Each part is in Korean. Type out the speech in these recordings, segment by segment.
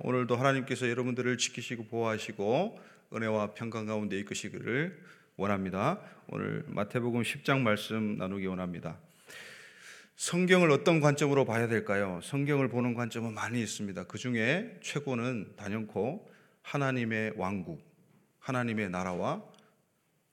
오늘도 하나님께서 여러분들을 지키시고 보호하시고 은혜와 평강 가운데 이끄시기를 원합니다. 오늘 마태복음 10장 말씀 나누기 원합니다. 성경을 어떤 관점으로 봐야 될까요? 성경을 보는 관점은 많이 있습니다. 그 중에 최고는 단연코 하나님의 왕국, 하나님의 나라와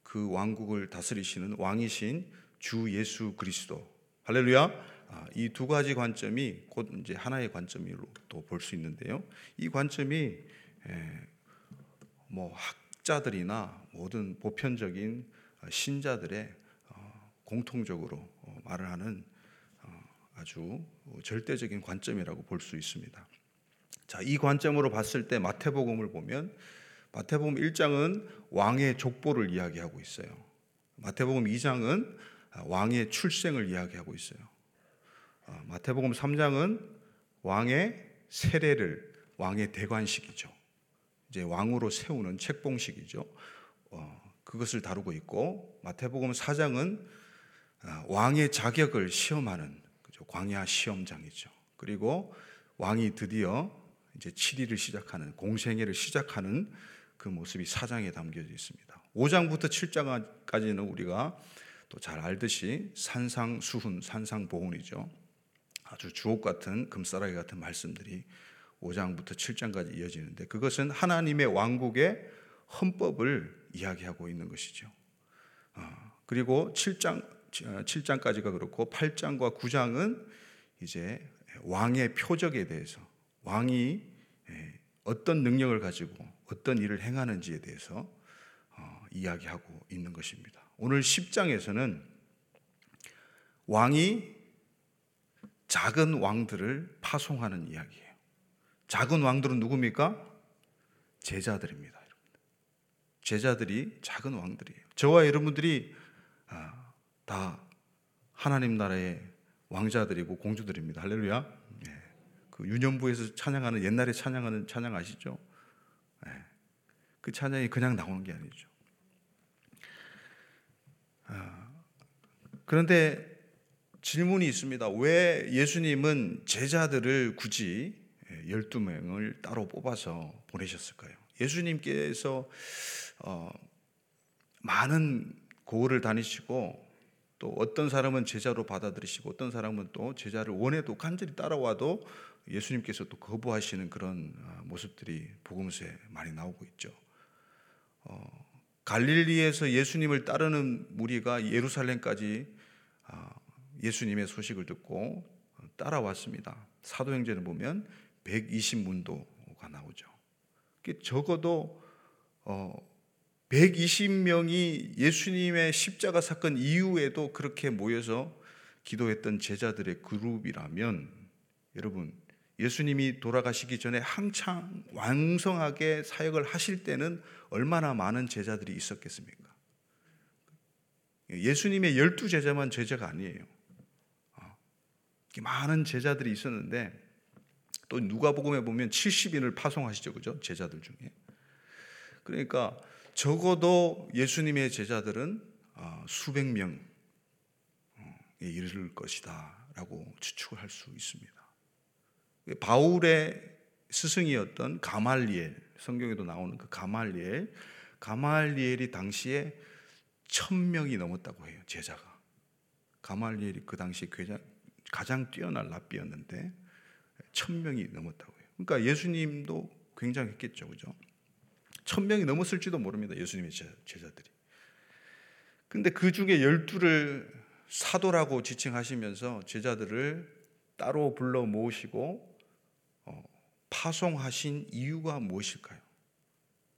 그 왕국을 다스리시는 왕이신 주 예수 그리스도. 할렐루야. 아, 이두 가지 관점이 곧 이제 하나의 관점으로 또 볼 수 있는데요. 이 관점이 뭐 학자들이나 모든 보편적인 신자들의 어, 공통적으로 어, 말을 하는 어, 아주 절대적인 관점이라고 볼 수 있습니다. 자, 이 관점으로 봤을 때 마태복음을 보면 마태복음 1장은 왕의 족보를 이야기하고 있어요. 마태복음 2장은 왕의 출생을 이야기하고 있어요. 어, 마태복음 3장은 왕의 세례를 왕의 대관식이죠. 이제 왕으로 세우는 책봉식이죠. 어, 그것을 다루고 있고 마태복음 4장은 어, 왕의 자격을 시험하는? 광야 시험장이죠. 그리고 왕이 드디어 이제 7일을 시작하는 공생애를 시작하는 그 모습이 사장에 담겨져 있습니다. 5장부터 7장까지는 우리가 또 잘 알듯이 산상수훈, 산상보훈이죠. 아주 주옥 같은 금싸라기 같은 말씀들이 5장부터 7장까지 이어지는데 그것은 하나님의 왕국의 헌법을 이야기하고 있는 것이죠. 어, 그리고 7장 7장까지가 그렇고 8장과 9장은 이제 왕의 표적에 대해서 왕이 예, 어떤 능력을 가지고 어떤 일을 행하는지에 대해서 어, 이야기하고 있는 것입니다. 오늘 10장에서는 왕이 작은 왕들을 파송하는 이야기예요. 작은 왕들은 누굽니까? 제자들입니다. 제자들이 작은 왕들이에요. 저와 여러분들이 아, 다 하나님 나라의 왕자들이고 공주들입니다. 할렐루야. 네. 그 유년부에서 찬양하는 옛날에 찬양하는 찬양 아시죠? 네. 그 찬양이 그냥 나오는 게 아니죠. 아, 그런데 질문이 있습니다. 왜 예수님은 제자들을 굳이 12명을 따로 뽑아서 보내셨을까요? 예수님께서 어, 많은 고을을 다니시고 또 어떤 사람은 제자로 받아들이시고 어떤 사람은 또 제자를 원해도 간절히 따라와도 예수님께서 또 거부하시는 그런 어, 모습들이 복음서에 많이 나오고 있죠. 어, 갈릴리에서 예수님을 따르는 무리가 예루살렘까지 어, 예수님의 소식을 듣고 따라왔습니다. 사도행전을 보면 120문도가 나오죠. 적어도 120명이 어, 예수님의 십자가 사건 이후에도 그렇게 모여서 기도했던 제자들의 그룹이라면 여러분 예수님이 돌아가시기 전에 한창 왕성하게 사역을 하실 때는 얼마나 많은 제자들이 있었겠습니까? 예수님의 열두 제자만 제자가 아니에요. 많은 제자들이 있었는데 또 누가복음에 보면 70인을 파송하시죠. 그죠? 제자들 중에. 그러니까 적어도 예수님의 제자들은 아, 수백 명에 이를 것이다라고 추측을 할 수 있습니다. 바울의 스승이었던 가말리엘 성경에도 나오는 그 가말리엘 가말리엘이 당시에 천 명이 넘었다고 해요 제자가 가말리엘이 그 당시 가장 뛰어난 랍비였는데 천 명이 넘었다고 해요. 그러니까 예수님도 굉장했겠죠, 그죠? 천 명이 넘었을지도 모릅니다. 예수님의 제자들이. 근데 그 중에 열두를 사도라고 지칭하시면서 제자들을 따로 불러 모으시고 어, 파송하신 이유가 무엇일까요?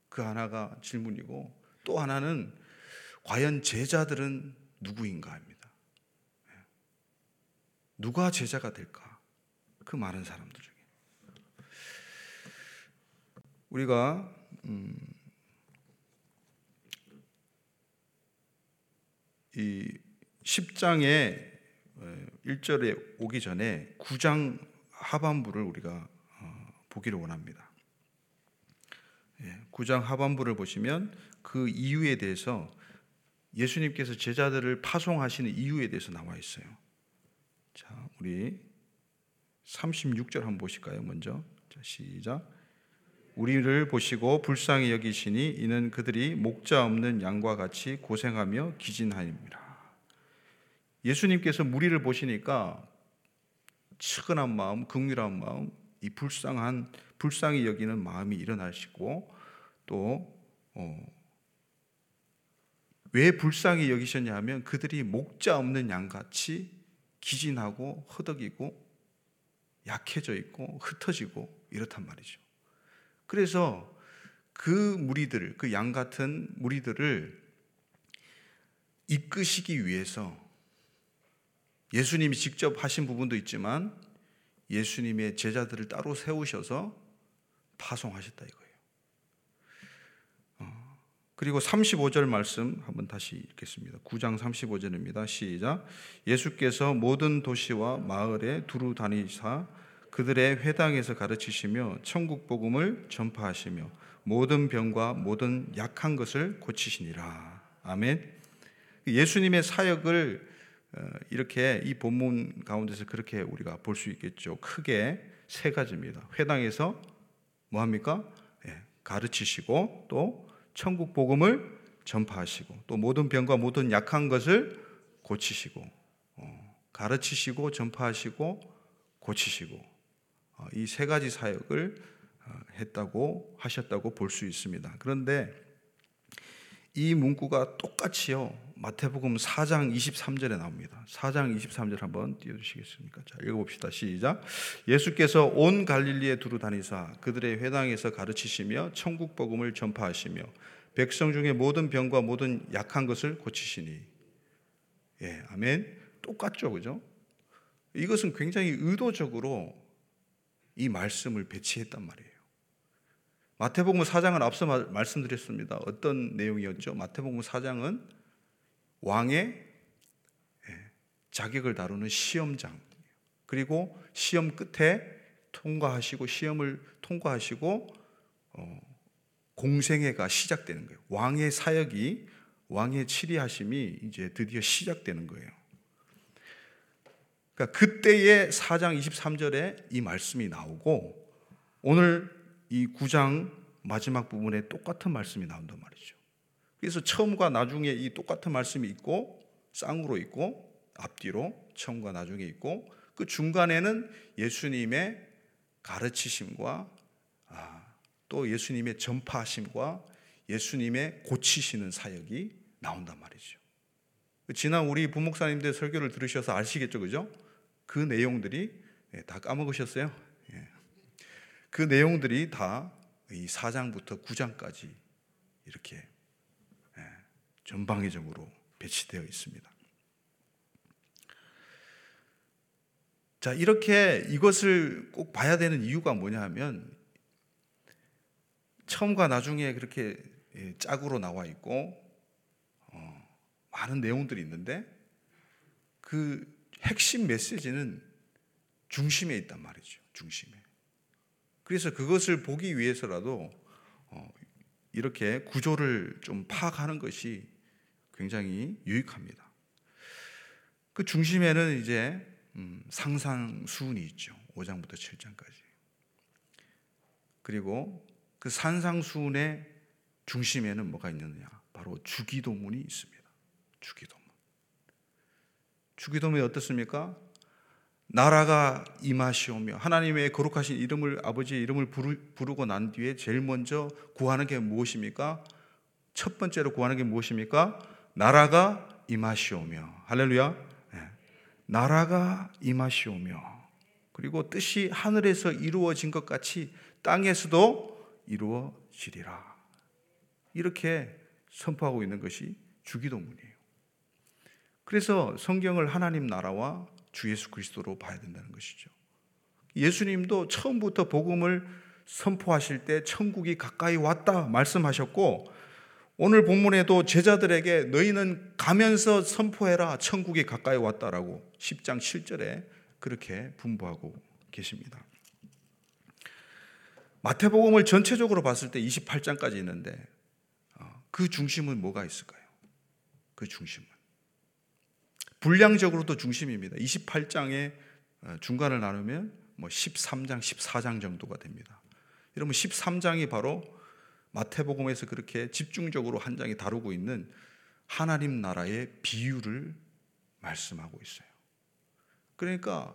그 하나가 질문이고 또 하나는 과연 제자들은 누구인가 합니다. 누가 제자가 될까? 그 많은 사람들 중에 우리가 음, 이 10장의 1절에 어, 오기 전에 9장 하반부를 우리가 어, 보기를 원합니다. 9장 예, 하반부를 보시면 그 이유에 대해서 예수님께서 제자들을 파송하시는 이유에 대해서 나와 있어요. 자, 우리 36절 한번 보실까요? 먼저. 자, 시작. 우리를 보시고 불쌍히 여기시니 이는 그들이 목자 없는 양과 같이 고생하며 기진하입니다. 예수님께서 무리를 보시니까 측은한 마음, 긍휼한 마음, 이 불쌍한 불쌍히 여기는 마음이 일어나시고 또 어, 왜 불쌍히 여기셨냐 하면 그들이 목자 없는 양같이 기진하고 허덕이고 약해져 있고 흩어지고 이렇단 말이죠. 그래서 그 무리들, 그 양 같은 무리들을 이끄시기 위해서 예수님이 직접 하신 부분도 있지만 예수님의 제자들을 따로 세우셔서 파송하셨다 이거예요. 어, 그리고 35절 말씀 한번 다시 읽겠습니다. 9장 35절입니다. 시작. 예수께서 모든 도시와 마을에 두루 다니사 그들의 회당에서 가르치시며 천국 복음을 전파하시며 모든 병과 모든 약한 것을 고치시니라. 아멘. 예수님의 사역을 어, 이렇게 이 본문 가운데서 그렇게 우리가 볼 수 있겠죠. 크게 세 가지입니다. 회당에서 뭐 합니까? 예, 가르치시고 또 천국 복음을 전파하시고 또 모든 병과 모든 약한 것을 고치시고 어, 가르치시고 전파하시고 고치시고 어, 이세 가지 사역을 했다고 하셨다고 볼 수 있습니다. 그런데 이 문구가 똑같이요. 마태복음 4장 23절에 나옵니다. 4장 23절 한번 띄워 주시겠습니까? 자, 읽어 봅시다. 시작. 예수께서 온 갈릴리에 두루 다니사 그들의 회당에서 가르치시며 천국 복음을 전파하시며 백성 중에 모든 병과 모든 약한 것을 고치시니. 예, 아멘. 똑같죠. 그죠? 이것은 굉장히 의도적으로 이 말씀을 배치했단 말이에요. 마태복음 4장은 앞서 말씀드렸습니다. 어떤 내용이었죠? 마태복음 4장은 왕의 예, 자격을 다루는 시험장. 그리고 시험 끝에 통과하시고 시험을 통과하시고 어, 공생애가 시작되는 거예요. 왕의 사역이 왕의 치리하심이 이제 드디어 시작되는 거예요. 그러니까 그때의 4장 23절에 이 말씀이 나오고 오늘 이 9장 마지막 부분에 똑같은 말씀이 나온단 말이죠. 그래서 처음과 나중에 이 똑같은 말씀이 있고 쌍으로 있고 앞뒤로 처음과 나중에 있고 그 중간에는 예수님의 가르치심과 아, 또 예수님의 전파하심과 예수님의 고치시는 사역이 나온단 말이죠. 지난 우리 부목사님들 설교를 들으셔서 아시겠죠, 그죠? 그 내용들이 예, 다 까먹으셨어요. 그 내용들이 다 이 4장부터 9장까지 이렇게 예, 전방위적으로 배치되어 있습니다. 자, 이렇게 이것을 꼭 봐야 되는 이유가 뭐냐 하면 처음과 나중에 그렇게 예, 짝으로 나와 있고 어, 많은 내용들이 있는데 그 핵심 메시지는 중심에 있단 말이죠. 중심에. 그래서 그것을 보기 위해서라도 어, 이렇게 구조를 좀 파악하는 것이 굉장히 유익합니다. 그 중심에는 이제 음, 상상 수운이 있죠. 5장부터 7장까지. 그리고 그 산상 수운의 중심에는 뭐가 있느냐? 바로 주기도문이 있습니다. 주기도문. 주기도문이 어떻습니까? 나라가 임하시오며 하나님의 거룩하신 이름을 아버지의 이름을 부르, 고 난 뒤에 제일 먼저 구하는 게 무엇입니까? 첫 번째로 구하는 게 무엇입니까? 나라가 임하시오며 할렐루야. 네. 나라가 임하시오며 그리고 뜻이 하늘에서 이루어진 것 같이 땅에서도 이루어지리라. 이렇게 선포하고 있는 것이 주기도문이에요. 그래서 성경을 하나님 나라와 주 예수 그리스도로 봐야 된다는 것이죠. 예수님도 처음부터 복음을 선포하실 때 천국이 가까이 왔다 말씀하셨고 오늘 본문에도 제자들에게 너희는 가면서 선포해라 천국이 가까이 왔다라고 10장 7절에 그렇게 분부하고 계십니다. 마태복음을 전체적으로 봤을 때 28장까지 있는데 어, 그 중심은 뭐가 있을까요? 그 중심은 분량적으로도 중심입니다. 28장의 어, 중간을 나누면 뭐 13장, 14장 정도가 됩니다. 여러분 13장이 바로 마태복음에서 그렇게 집중적으로 한 장이 다루고 있는 하나님 나라의 비유를 말씀하고 있어요. 그러니까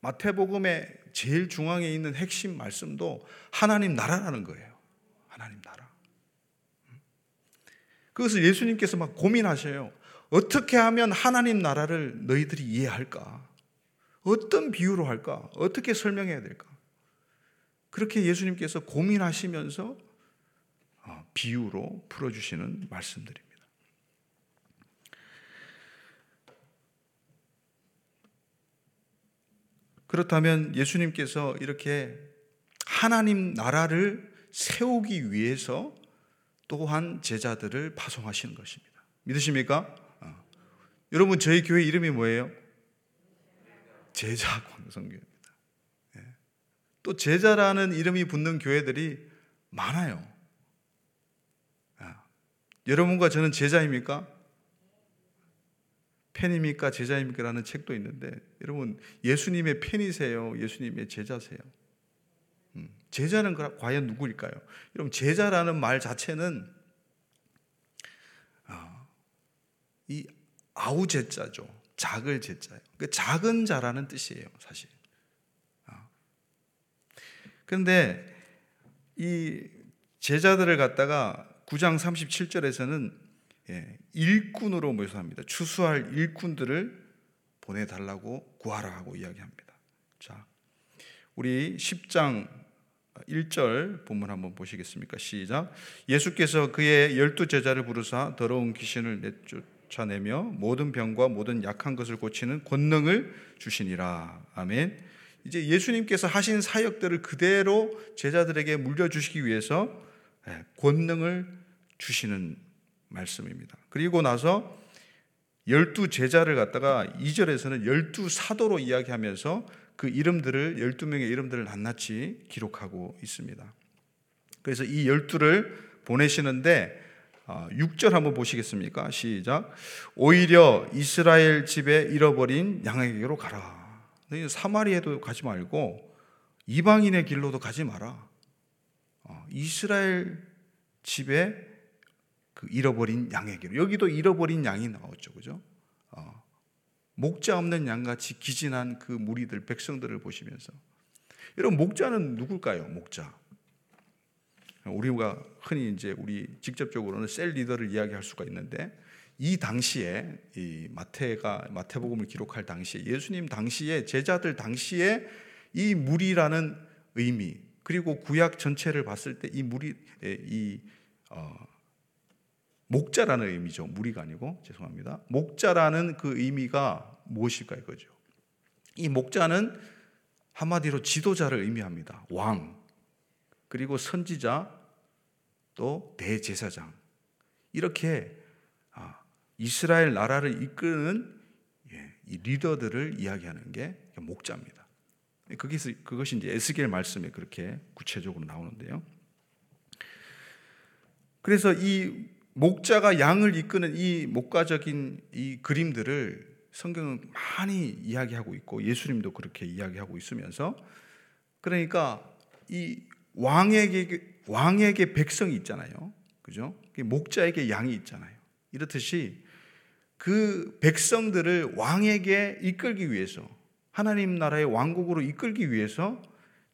마태복음의 제일 중앙에 있는 핵심 말씀도 하나님 나라라는 거예요. 하나님 나라. 그것을 예수님께서 막 고민하셔요. 어떻게 하면 하나님 나라를 너희들이 이해할까? 어떤 비유로 할까? 어떻게 설명해야 될까? 그렇게 예수님께서 고민하시면서 어, 비유로 풀어주시는 말씀들입니다. 그렇다면 예수님께서 이렇게 하나님 나라를 세우기 위해서 또한 제자들을 파송하시는 것입니다. 믿으십니까? 어. 여러분 저희 교회 이름이 뭐예요? 제자 광성교입니다. 예. 또 제자라는 이름이 붙는 교회들이 많아요. 아. 여러분과 저는 제자입니까? 팬입니까? 제자입니까? 라는 책도 있는데 여러분 예수님의 팬이세요? 예수님의 제자세요? 음, 제자는 과연 누구일까요? 여러분 제자라는 말 자체는 아, 이 아우 제자죠. 작을 제자예요. 그 작은 자라는 뜻이에요, 사실. 아. 그런데 이 제자들을 갖다가 9장 37절에서는 예, 일꾼으로 묘사합니다. 추수할 일꾼들을 보내달라고 구하라 하고 이야기합니다. 자, 우리 10장 1절 본문 한번 보시겠습니까? 시작. 예수께서 그의 열두 제자를 부르사 더러운 귀신을 내쫓아내며 모든 병과 모든 약한 것을 고치는 권능을 주시니라. 아멘. 이제 예수님께서 하신 사역들을 그대로 제자들에게 물려주시기 위해서 예, 권능을 주시는 말씀입니다. 그리고 나서 열두 제자를 갖다가 2절에서는 열두 사도로 이야기하면서 그 이름들을 12명의 이름들을 낱낱이 기록하고 있습니다. 그래서 이 열두를 보내시는데 6절 아, 한번 보시겠습니까? 시작. 오히려 이스라엘 집에 잃어버린 양에게로 가라. 사마리에도 가지 말고 이방인의 길로도 가지 마라. 어, 이스라엘 집에 그 잃어버린 양에게로 여기도 잃어버린 양이 나왔죠, 그죠? 어, 목자 없는 양같이 기진한 그 무리들 백성들을 보시면서 여러분 목자는 누굴까요? 목자. 우리가 흔히 이제 우리 직접적으로는 셀 리더를 이야기할 수가 있는데 이 당시에 이 마태가 마태복음을 기록할 당시에 예수님 당시에 제자들 당시에 이 무리라는 의미 그리고 구약 전체를 봤을 때이 무리 이 어, 목자라는 의미죠. 무리가 아니고 죄송합니다. 목자라는 그 의미가 무엇일까 이거죠. 이 목자는 한마디로 지도자를 의미합니다. 왕 그리고 선지자 또 대제사장 이렇게 아, 이스라엘 나라를 이끄는 예, 이 리더들을 이야기하는 게 목자입니다. 그것이, 그것이 이제 에스겔 말씀에 그렇게 구체적으로 나오는데요. 그래서 이 목자가 양을 이끄는 이 목가적인 이 그림들을 성경은 많이 이야기하고 있고 예수님도 그렇게 이야기하고 있으면서 그러니까 이 왕에게 왕에게 백성이 있잖아요. 그죠? 목자에게 양이 있잖아요. 이렇듯이 그 백성들을 왕에게 이끌기 위해서 하나님 나라의 왕국으로 이끌기 위해서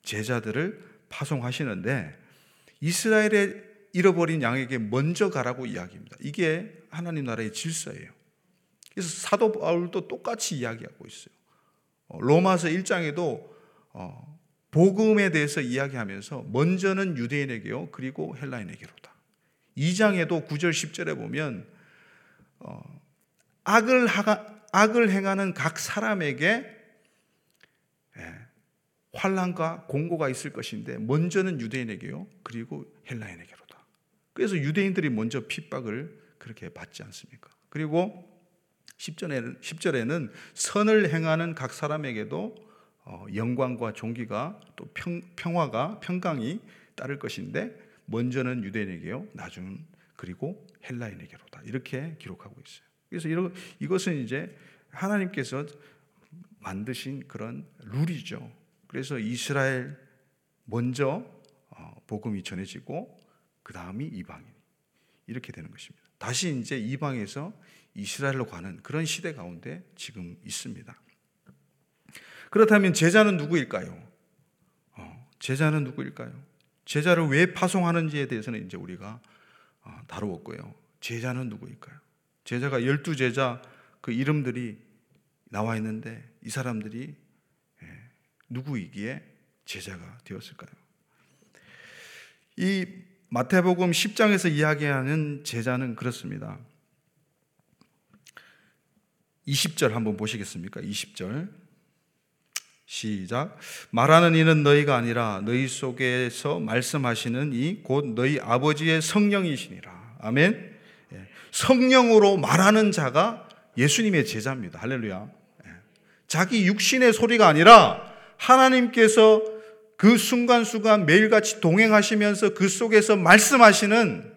제자들을 파송하시는데 이스라엘의 잃어버린 양에게 먼저 가라고 이야기합니다. 이게 하나님 나라의 질서예요. 그래서 사도 바울도 똑같이 이야기하고 있어요. 어, 로마서 1장에도 어, 복음에 대해서 이야기하면서 먼저는 유대인에게요, 그리고 헬라인에게로다. 2장에도 9절 10절에 보면 어, 악을 악을 행하는 각 사람에게 예, 환란과 공고가 있을 것인데 먼저는 유대인에게요, 그리고 헬라인에게로. 그래서 유대인들이 먼저 핍박을 그렇게 받지 않습니까? 그리고 10절에는, 10절에는 선을 행하는 각 사람에게도 어, 영광과 존귀가 또 평, 평화가 평강이 따를 것인데 먼저는 유대인에게요, 나중은 그리고 헬라인에게로다 이렇게 기록하고 있어요. 그래서 이러, 이것은 이제 하나님께서 만드신 그런 룰이죠. 그래서 이스라엘 먼저 어, 어, 복음이 전해지고 그 다음이 이방인 이렇게 되는 것입니다. 다시 이제 이방에서 이스라엘로 가는 그런 시대 가운데 지금 있습니다. 그렇다면 제자는 누구일까요? 어, 제자는 누구일까요? 제자를 왜 파송하는지에 대해서는 이제 우리가 어, 다루었고요. 제자는 누구일까요? 제자가 열두 제자 그 이름들이 나와 있는데 이 사람들이 예, 누구이기에 제자가 되었을까요? 이 마태복음 10장에서 이야기하는 제자는 그렇습니다. 20절 한번 보시겠습니까? 20절. 시작. 말하는 이는 너희가 아니라 너희 속에서 말씀하시는 이 곧 너희 아버지의 성령이시니라. 아멘. 예. 성령으로 말하는 자가 예수님의 제자입니다. 할렐루야. 예. 자기 육신의 소리가 아니라 하나님께서 그 순간순간 매일같이 동행하시면서 그 속에서 말씀하시는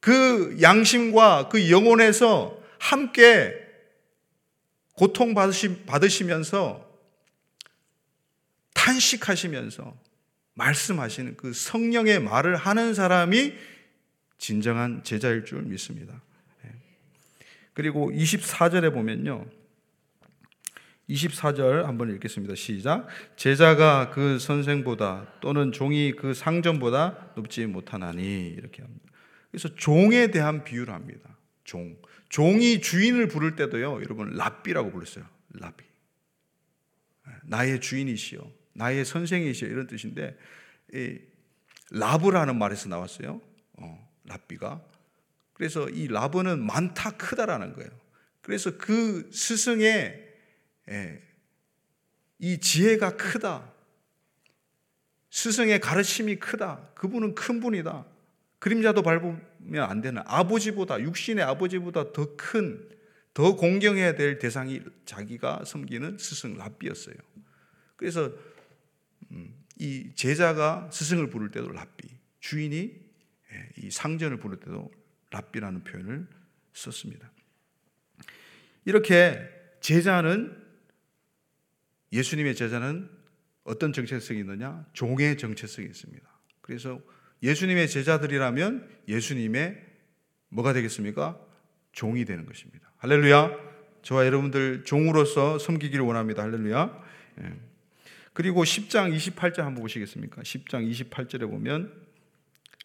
그 양심과 그 영혼에서 함께 고통받으시면서 탄식하시면서 말씀하시는 그 성령의 말을 하는 사람이 진정한 제자일 줄 믿습니다. 예. 그리고 24절에 보면요. 24절 한번 읽겠습니다. 시작. 제자가 그 선생보다 또는 종이 그 상전보다 높지 못하나니 이렇게 합니다. 그래서 종에 대한 비유를 합니다. 종. 종이 주인을 부를 때도요. 여러분 랍비라고 불렀어요. 랍비. 예, 나의 주인이시여. 나의 선생이시여 이런 뜻인데 이 라브라는 말에서 나왔어요. 어, 랍비가. 그래서 이 라브는 많다 크다라는 거예요. 그래서 그 스승의 예, 이 지혜가 크다. 스승의 가르침이 크다. 그분은 큰 분이다. 그림자도 밟으면 안 되는 아버지보다 육신의 아버지보다 더 큰, 더 공경해야 될 대상이 자기가 섬기는 스승 랍비였어요. 그래서 음, 이 제자가 스승을 부를 때도 랍비, 주인이 예, 이 상전을 부를 때도 랍비라는 표현을 썼습니다. 이렇게 제자는 예수님의 제자는 어떤 정체성이 있느냐? 종의 정체성이 있습니다. 그래서 예수님의 제자들이라면 예수님의 뭐가 되겠습니까? 종이 되는 것입니다. 할렐루야. 저와 여러분들 종으로서 섬기기를 원합니다. 할렐루야. 예. 그리고 10장 28절 한번 보시겠습니까? 10장 28절에 보면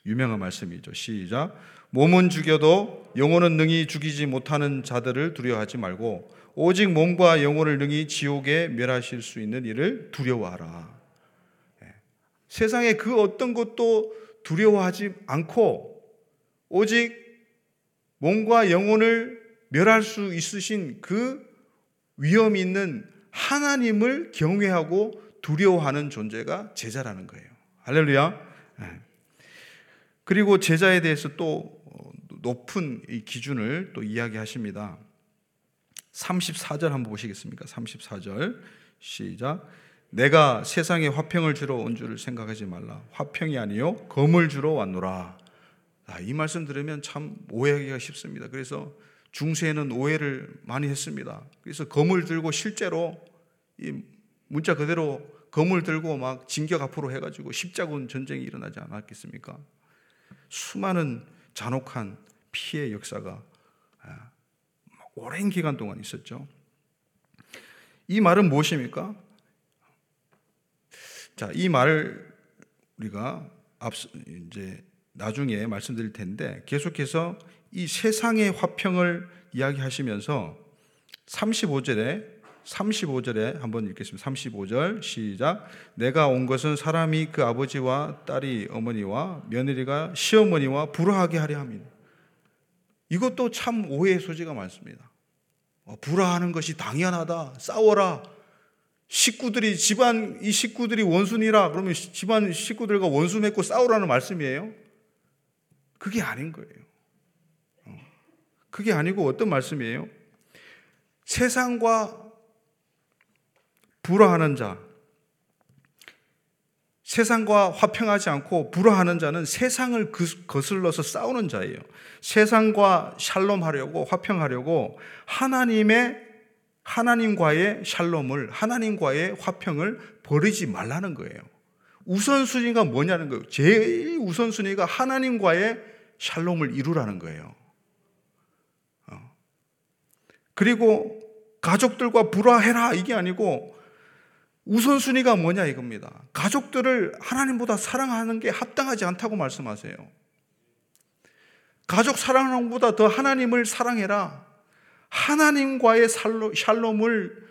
유명한 말씀이죠. 시작. 몸은 죽여도 영혼은 능히 죽이지 못하는 자들을 두려워하지 말고 오직 몸과 영혼을 능히 지옥에 멸하실 수 있는 일을 두려워하라. 예. 세상에 그 어떤 것도 두려워하지 않고 오직 몸과 영혼을 멸할 수 있으신 그 위험 있는 하나님을 경외하고 두려워하는 존재가 제자라는 거예요. 할렐루야. 예. 그리고 제자에 대해서 또 높은 기준을 또 이야기하십니다. 34절 한번 보시겠습니까? 34절 시작. 내가 세상에 화평을 주러 온 줄을 생각하지 말라. 화평이 아니요 검을 주러 왔노라. 아, 이 말씀 들으면 참 오해하기가 쉽습니다. 그래서 중세에는 오해를 많이 했습니다. 그래서 검을 들고 실제로 이 문자 그대로 검을 들고 막 진격 앞으로 해가지고 십자군 전쟁이 일어나지 않았겠습니까? 수많은 잔혹한 피해 역사가 아, 오랜 기간 동안 있었죠. 이 말은 무엇입니까? 자, 이 말을 우리가 앞서 이제 나중에 말씀드릴 텐데 계속해서 이 세상의 화평을 이야기하시면서 35절에 35절에 한번 읽겠습니다. 35절 시작. 내가 온 것은 사람이 그 아버지와 딸이 어머니와 며느리가 시어머니와 불화하게 하려 함이니. 이것도 참 오해의 소지가 많습니다. 어, 불화하는 것이 당연하다. 싸워라. 식구들이 집안 이 식구들이 원순이라 그러면 집안 식구들과 원수 맺고 싸우라는 말씀이에요? 그게 아닌 거예요. 어, 그게 아니고 어떤 말씀이에요? 세상과 불화하는 자, 세상과 화평하지 않고 불화하는 자는 세상을 거슬러서 싸우는 자예요. 세상과 샬롬하려고 화평하려고 하나님의 하나님과의 샬롬을 하나님과의 화평을 버리지 말라는 거예요. 우선순위가 뭐냐는 거예요. 제일 우선순위가 하나님과의 샬롬을 이루라는 거예요. 어. 그리고 가족들과 불화해라 이게 아니고 우선순위가 뭐냐 이겁니다. 가족들을 하나님보다 사랑하는 게 합당하지 않다고 말씀하세요. 가족 사랑하는 것보다 더 하나님을 사랑해라. 하나님과의 샬롬을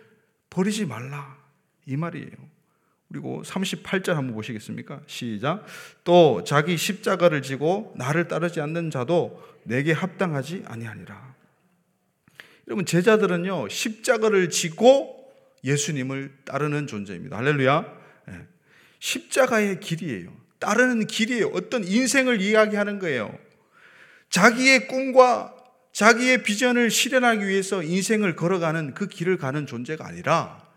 버리지 말라. 이 말이에요. 그리고 38절 한번 보시겠습니까? 시작. 또 자기 십자가를 지고 나를 따르지 않는 자도 내게 합당하지 아니하니라. 여러분 제자들은요 십자가를 지고 예수님을 따르는 존재입니다. 할렐루야. 예. 십자가의 길이에요. 따르는 길이에요. 어떤 인생을 이야기하는 거예요. 자기의 꿈과 자기의 비전을 실현하기 위해서 인생을 걸어가는 그 길을 가는 존재가 아니라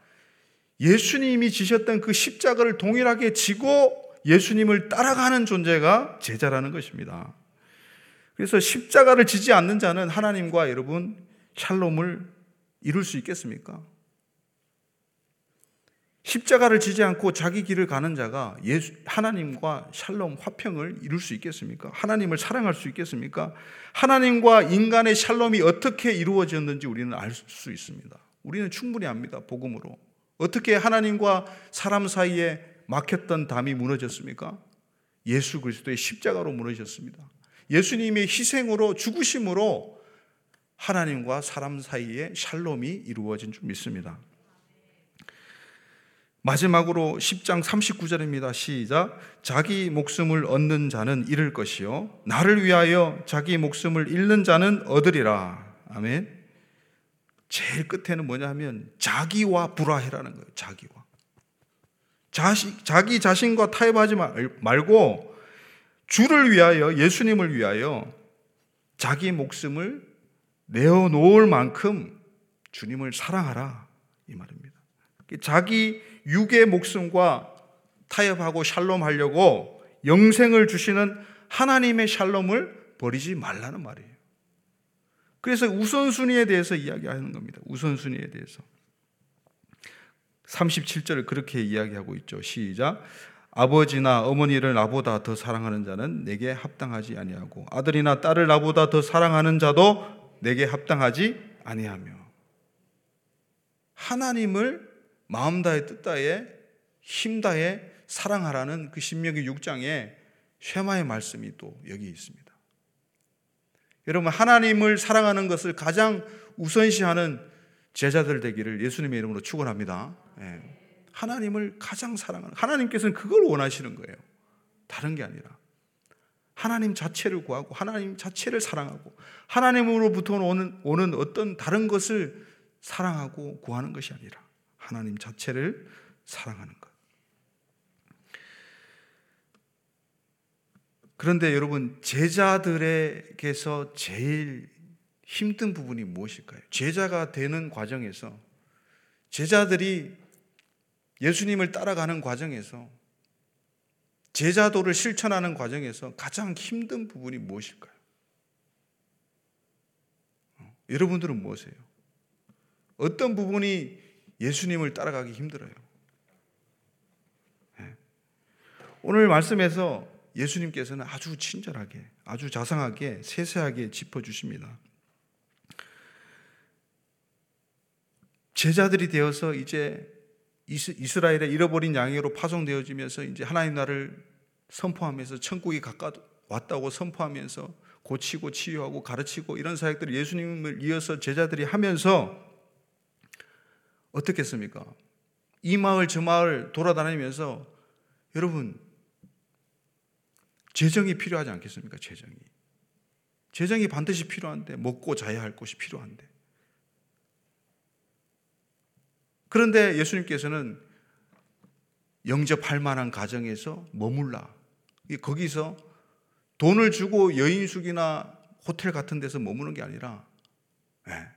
예수님이 지셨던 그 십자가를 동일하게 지고 예수님을 따라가는 존재가 제자라는 것입니다. 그래서 십자가를 지지 않는 자는 하나님과 여러분 샬롬을 이룰 수 있겠습니까? 십자가를 지지 않고 자기 길을 가는 자가 예수, 하나님과 샬롬 화평을 이룰 수 있겠습니까? 하나님을 사랑할 수 있겠습니까? 하나님과 인간의 샬롬이 어떻게 이루어졌는지 우리는 알 수 있습니다. 우리는 충분히 압니다. 복음으로. 어떻게 하나님과 사람 사이에 막혔던 담이 무너졌습니까? 예수 그리스도의 십자가로 무너졌습니다. 예수님의 희생으로 죽으심으로 하나님과 사람 사이에 샬롬이 이루어진 줄 믿습니다. 마지막으로 10장 39절입니다. 시작. 자기 목숨을 얻는 자는 잃을 것이요. 나를 위하여 자기 목숨을 잃는 자는 얻으리라. 아멘. 제일 끝에는 뭐냐 하면 자기와 불화해라는 거예요. 자기와. 자식, 자기 자신과 타협하지 말고 주를 위하여, 예수님을 위하여 자기 목숨을 내어놓을 만큼 주님을 사랑하라. 이 말입니다. 자기 육의 목숨과 타협하고 샬롬하려고 영생을 주시는 하나님의 샬롬을 버리지 말라는 말이에요. 그래서 우선순위에 대해서 이야기하는 겁니다. 우선순위에 대해서. 37절을 그렇게 이야기하고 있죠. 시작. 아버지나 어머니를 나보다 더 사랑하는 자는 내게 합당하지 아니하고 아들이나 딸을 나보다 더 사랑하는 자도 내게 합당하지 아니하며 하나님을 마음 다해 뜻 다해 힘 다해 사랑하라는 그 신명기 6장에 쉐마의 말씀이 또 여기 있습니다. 여러분 하나님을 사랑하는 것을 가장 우선시하는 제자들 되기를 예수님의 이름으로 축원합니다. 예. 하나님을 가장 사랑하는 하나님께서는 그걸 원하시는 거예요. 다른 게 아니라 하나님 자체를 구하고 하나님 자체를 사랑하고 하나님으로부터 오는, 오는 어떤 다른 것을 사랑하고 구하는 것이 아니라 하나님 자체를 사랑하는 것. 그런데 여러분, 제자들에게서 제일 힘든 부분이 무엇일까요? 제자가 되는 과정에서 제자들이 예수님을 따라가는 과정에서 제자도를 실천하는 과정에서 가장 힘든 부분이 무엇일까요? 어, 여러분들은 무엇이에요? 어떤 부분이 예수님을 따라가기 힘들어요. 네. 오늘 말씀에서 예수님께서는 아주 친절하게, 아주 자상하게, 세세하게 짚어주십니다. 제자들이 되어서 이제 이스라엘의 잃어버린 양으로 파송되어지면서 이제 하나님 나라를 선포하면서 천국이 가까웠다고 왔 선포하면서 고치고 치유하고 가르치고 이런 사역들을 예수님을 이어서 제자들이 하면서 어떻겠습니까? 이 마을 저 마을 돌아다니면서 여러분 재정이 필요하지 않겠습니까? 재정이. 재정이 반드시 필요한데 먹고 자야 할 곳이 필요한데. 그런데 예수님께서는 영접할 만한 가정에서 머물라. 거기서 돈을 주고 여인숙이나 호텔 같은 데서 머무는 게 아니라 네.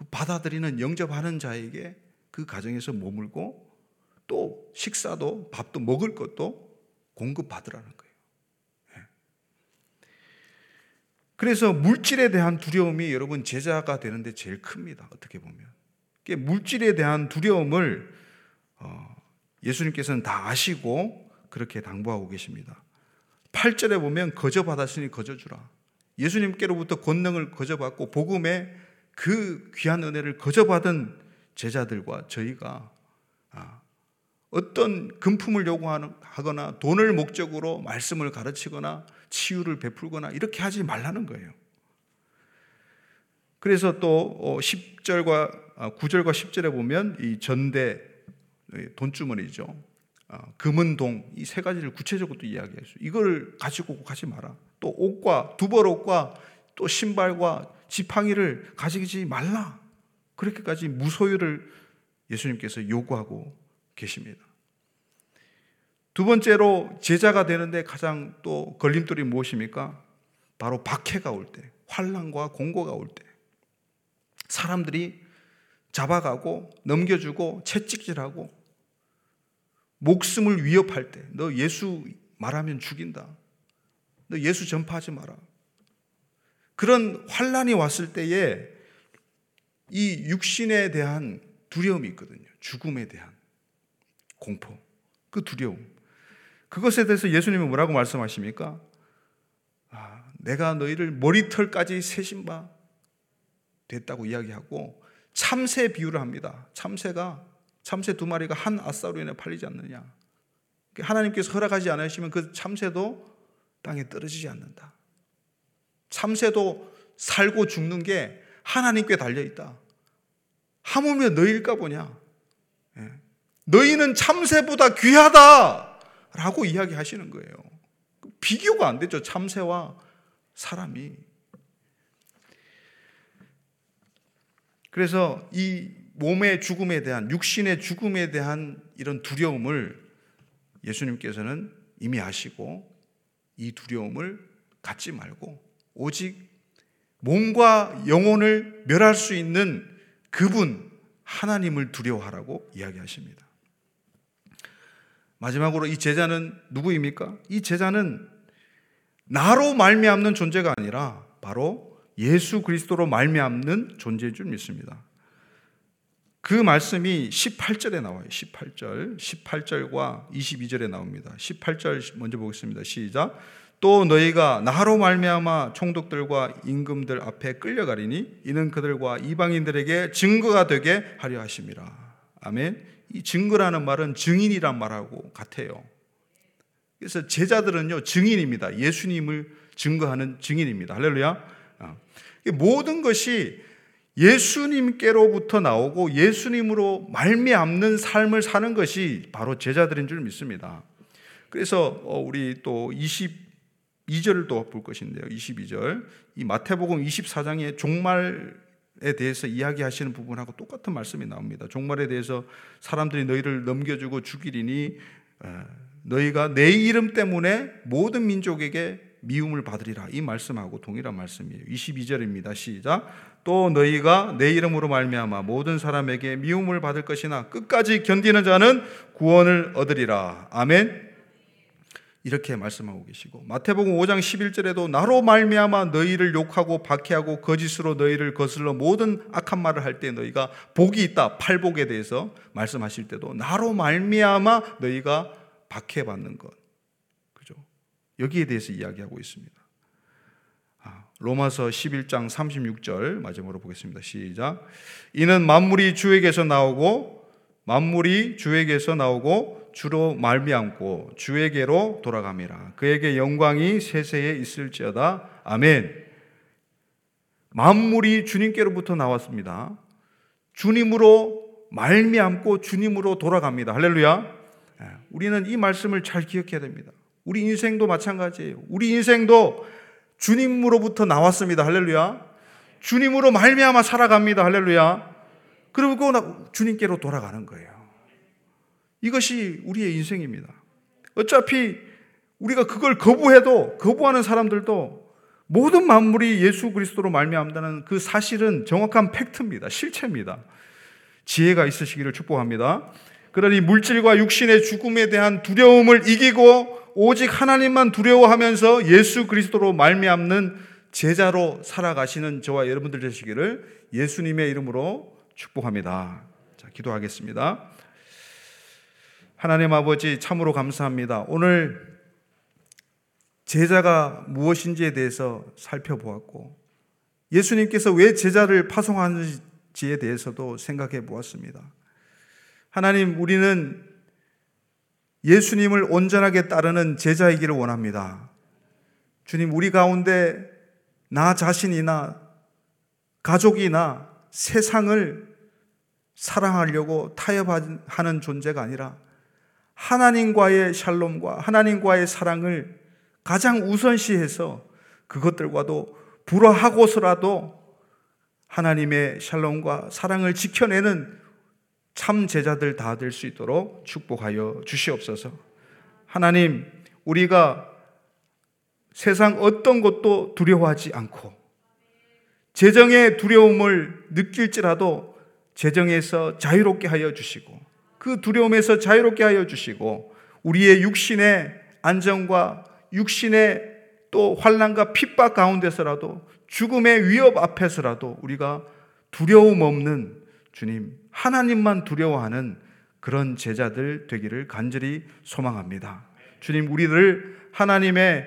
그 받아들이는 영접하는 자에게 그 가정에서 머물고 또 식사도 밥도 먹을 것도 공급받으라는 거예요. 예. 그래서 물질에 대한 두려움이 여러분 제자가 되는데 제일 큽니다. 어떻게 보면. 물질에 대한 두려움을 어, 예수님께서는 다 아시고 그렇게 당부하고 계십니다. 8절에 보면 거저 받았으니 거저 주라. 예수님께로부터 권능을 거저 받고 복음의 그 귀한 은혜를 거저 받은 제자들과 저희가 아, 어떤 금품을 요구하거나 돈을 목적으로 말씀을 가르치거나 치유를 베풀거나 이렇게 하지 말라는 거예요. 그래서 또 10절과 어, 9절과 아, 10절에 보면 이 전대 돈주머니죠. 어, 금은 동 이 세 가지를 구체적으로 또 이야기했어요. 이걸 가지고 가지 마라. 또 옷과 두벌 옷과 또 신발과 지팡이를 가지지 말라. 그렇게까지 무소유를 예수님께서 요구하고 계십니다. 두 번째로 제자가 되는데 가장 또 걸림돌이 무엇입니까? 바로 박해가 올 때, 환란과 공고가 올 때, 사람들이 잡아가고 넘겨주고 채찍질하고 목숨을 위협할 때, 너 예수 말하면 죽인다. 너 예수 전파하지 마라. 그런 환란이 왔을 때에 이 육신에 대한 두려움이 있거든요. 죽음에 대한 공포, 그 두려움. 그것에 대해서 예수님은 뭐라고 말씀하십니까? 아, 내가 너희를 머리털까지 세신 바 됐다고 이야기하고 참새 비유를 합니다. 참새가 참새 두 마리가 한 아싸로 인해 팔리지 않느냐. 하나님께서 허락하지 않으시면 그 참새도 땅에 떨어지지 않는다. 참새도 살고 죽는 게 하나님께 달려 있다. 하물며 너희일까 보냐. 예. 너희는 참새보다 귀하다! 라고 이야기하시는 거예요. 비교가 안 되죠. 참새와 사람이. 그래서 이 몸의 죽음에 대한, 육신의 죽음에 대한 이런 두려움을 예수님께서는 이미 아시고 이 두려움을 갖지 말고 오직 몸과 영혼을 멸할 수 있는 그분 하나님을 두려워하라고 이야기하십니다. 마지막으로 이 제자는 누구입니까? 이 제자는 나로 말미암는 존재가 아니라 바로 예수 그리스도로 말미암는 존재인 줄 믿습니다. 그 말씀이 18절에 나와요. 18절. 18절과 22절에 나옵니다. 18절 먼저 보겠습니다. 시작. 또 너희가 나로 말미암아 총독들과 임금들 앞에 끌려가리니 이는 그들과 이방인들에게 증거가 되게 하려 하심이라. 아멘. 이 증거라는 말은 증인이란 말하고 같아요. 그래서 제자들은요 증인입니다. 예수님을 증거하는 증인입니다. 할렐루야. 어. 모든 것이 예수님께로부터 나오고 예수님으로 말미암는 삶을 사는 것이 바로 제자들인 줄 믿습니다. 그래서 어, 우리 또 22절을 또 볼 것인데요. 22절. 이 마태복음 24장의 종말에 대해서 이야기하시는 부분하고 똑같은 말씀이 나옵니다. 종말에 대해서 사람들이 너희를 넘겨주고 죽이리니 어, 너희가 내 이름 때문에 모든 민족에게 미움을 받으리라. 이 말씀하고 동일한 말씀이에요. 22절입니다. 시작. 또 너희가 내 이름으로 말미암아 모든 사람에게 미움을 받을 것이나 끝까지 견디는 자는 구원을 얻으리라. 아멘. 이렇게 말씀하고 계시고 마태복음 5장 11절에도 나로 말미암아 너희를 욕하고 박해하고 거짓으로 너희를 거슬러 모든 악한 말을 할 때 너희가 복이 있다. 팔복에 대해서 말씀하실 때도 나로 말미암아 너희가 박해받는 것. 그죠? 여기에 대해서 이야기하고 있습니다. 로마서 11장 36절 마지막으로 보겠습니다. 시작. 이는 만물이 주에게서 나오고 만물이 주에게서 나오고 주로 말미암고 주에게로 돌아갑니다. 그에게 영광이 세세에 있을지어다. 아멘. 만물이 주님께로부터 나왔습니다. 주님으로 말미암고 주님으로 돌아갑니다. 할렐루야. 예, 우리는 이 말씀을 잘 기억해야 됩니다. 우리 인생도 마찬가지예요. 우리 인생도 주님으로부터 나왔습니다. 할렐루야. 주님으로 말미암아 살아갑니다. 할렐루야. 그리고 주님께로 돌아가는 거예요. 이것이 우리의 인생입니다. 어차피 우리가 그걸 거부해도 거부하는 사람들도 모든 만물이 예수 그리스도로 말미암다는 그 사실은 정확한 팩트입니다. 실체입니다. 지혜가 있으시기를 축복합니다. 그러니 물질과 육신의 죽음에 대한 두려움을 이기고 오직 하나님만 두려워하면서 예수 그리스도로 말미암는 제자로 살아가시는 저와 여러분들 되시기를 예수님의 이름으로 축복합니다. 자, 기도하겠습니다. 하나님 아버지 참으로 감사합니다. 오늘 제자가 무엇인지에 대해서 살펴보았고 예수님께서 왜 제자를 파송하는지에 대해서도 생각해 보았습니다. 하나님, 우리는 예수님을 온전하게 따르는 제자이기를 원합니다. 주님, 우리 가운데 나 자신이나 가족이나 세상을 사랑하려고 타협하는 존재가 아니라 하나님과의 샬롬과 하나님과의 사랑을 가장 우선시해서 그것들과도 불화하고서라도 하나님의 샬롬과 사랑을 지켜내는 참 제자들 다 될 수 있도록 축복하여 주시옵소서. 하나님, 우리가 세상 어떤 것도 두려워하지 않고 재정의 두려움을 느낄지라도 재정에서 자유롭게 하여 주시고 그 두려움에서 자유롭게 하여 주시고 우리의 육신의 안정과 육신의 또 환란과 핍박 가운데서라도 죽음의 위협 앞에서라도 우리가 두려움 없는 주님 하나님만 두려워하는 그런 제자들 되기를 간절히 소망합니다. 주님 우리를 하나님의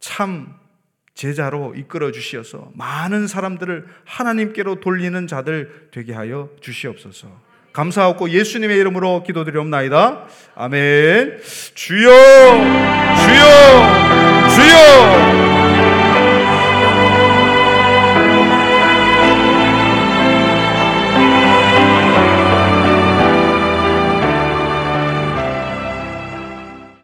참 제자로 이끌어 주시어서 많은 사람들을 하나님께로 돌리는 자들 되게 하여 주시옵소서. 감사하고 예수님의 이름으로 기도드리옵나이다. 아멘. 주여, 주여, 주여.